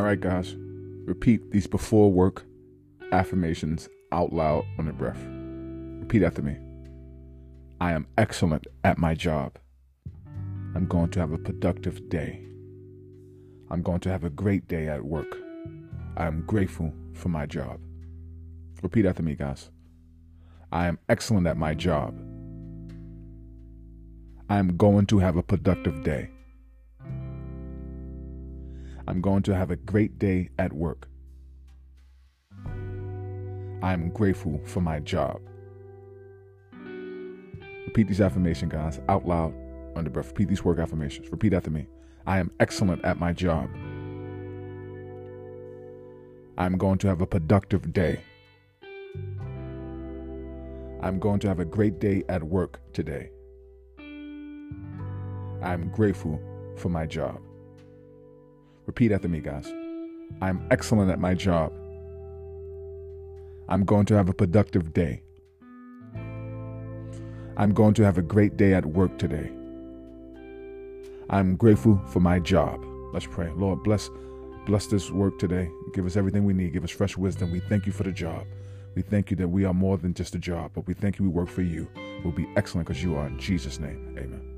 right, guys. Repeat these before work affirmations out loud on the breath. Repeat after me. I am excellent at my job. I'm going to have a productive day. I'm going to have a great day at work. I am grateful for my job. Repeat after me, guys. I am excellent at my job. I am going to have a productive day. I'm going to have a great day at work. I am grateful for my job. Repeat these affirmations, guys, out loud, under breath. Repeat these work affirmations. Repeat after me. I am excellent at my job. I'm going to have a productive day. I'm going to have a great day at work today. I'm grateful for my job. Repeat after me, guys. I'm excellent at my job. I'm going to have a productive day. I'm going to have a great day at work today. I'm grateful for my job. Let's pray. Lord, bless bless this work today. Give us everything we need. Give us fresh wisdom. We thank you for the job. We thank you that we are more than just a job, but we thank you we work for you. We'll be excellent because you are in Jesus' name. Amen.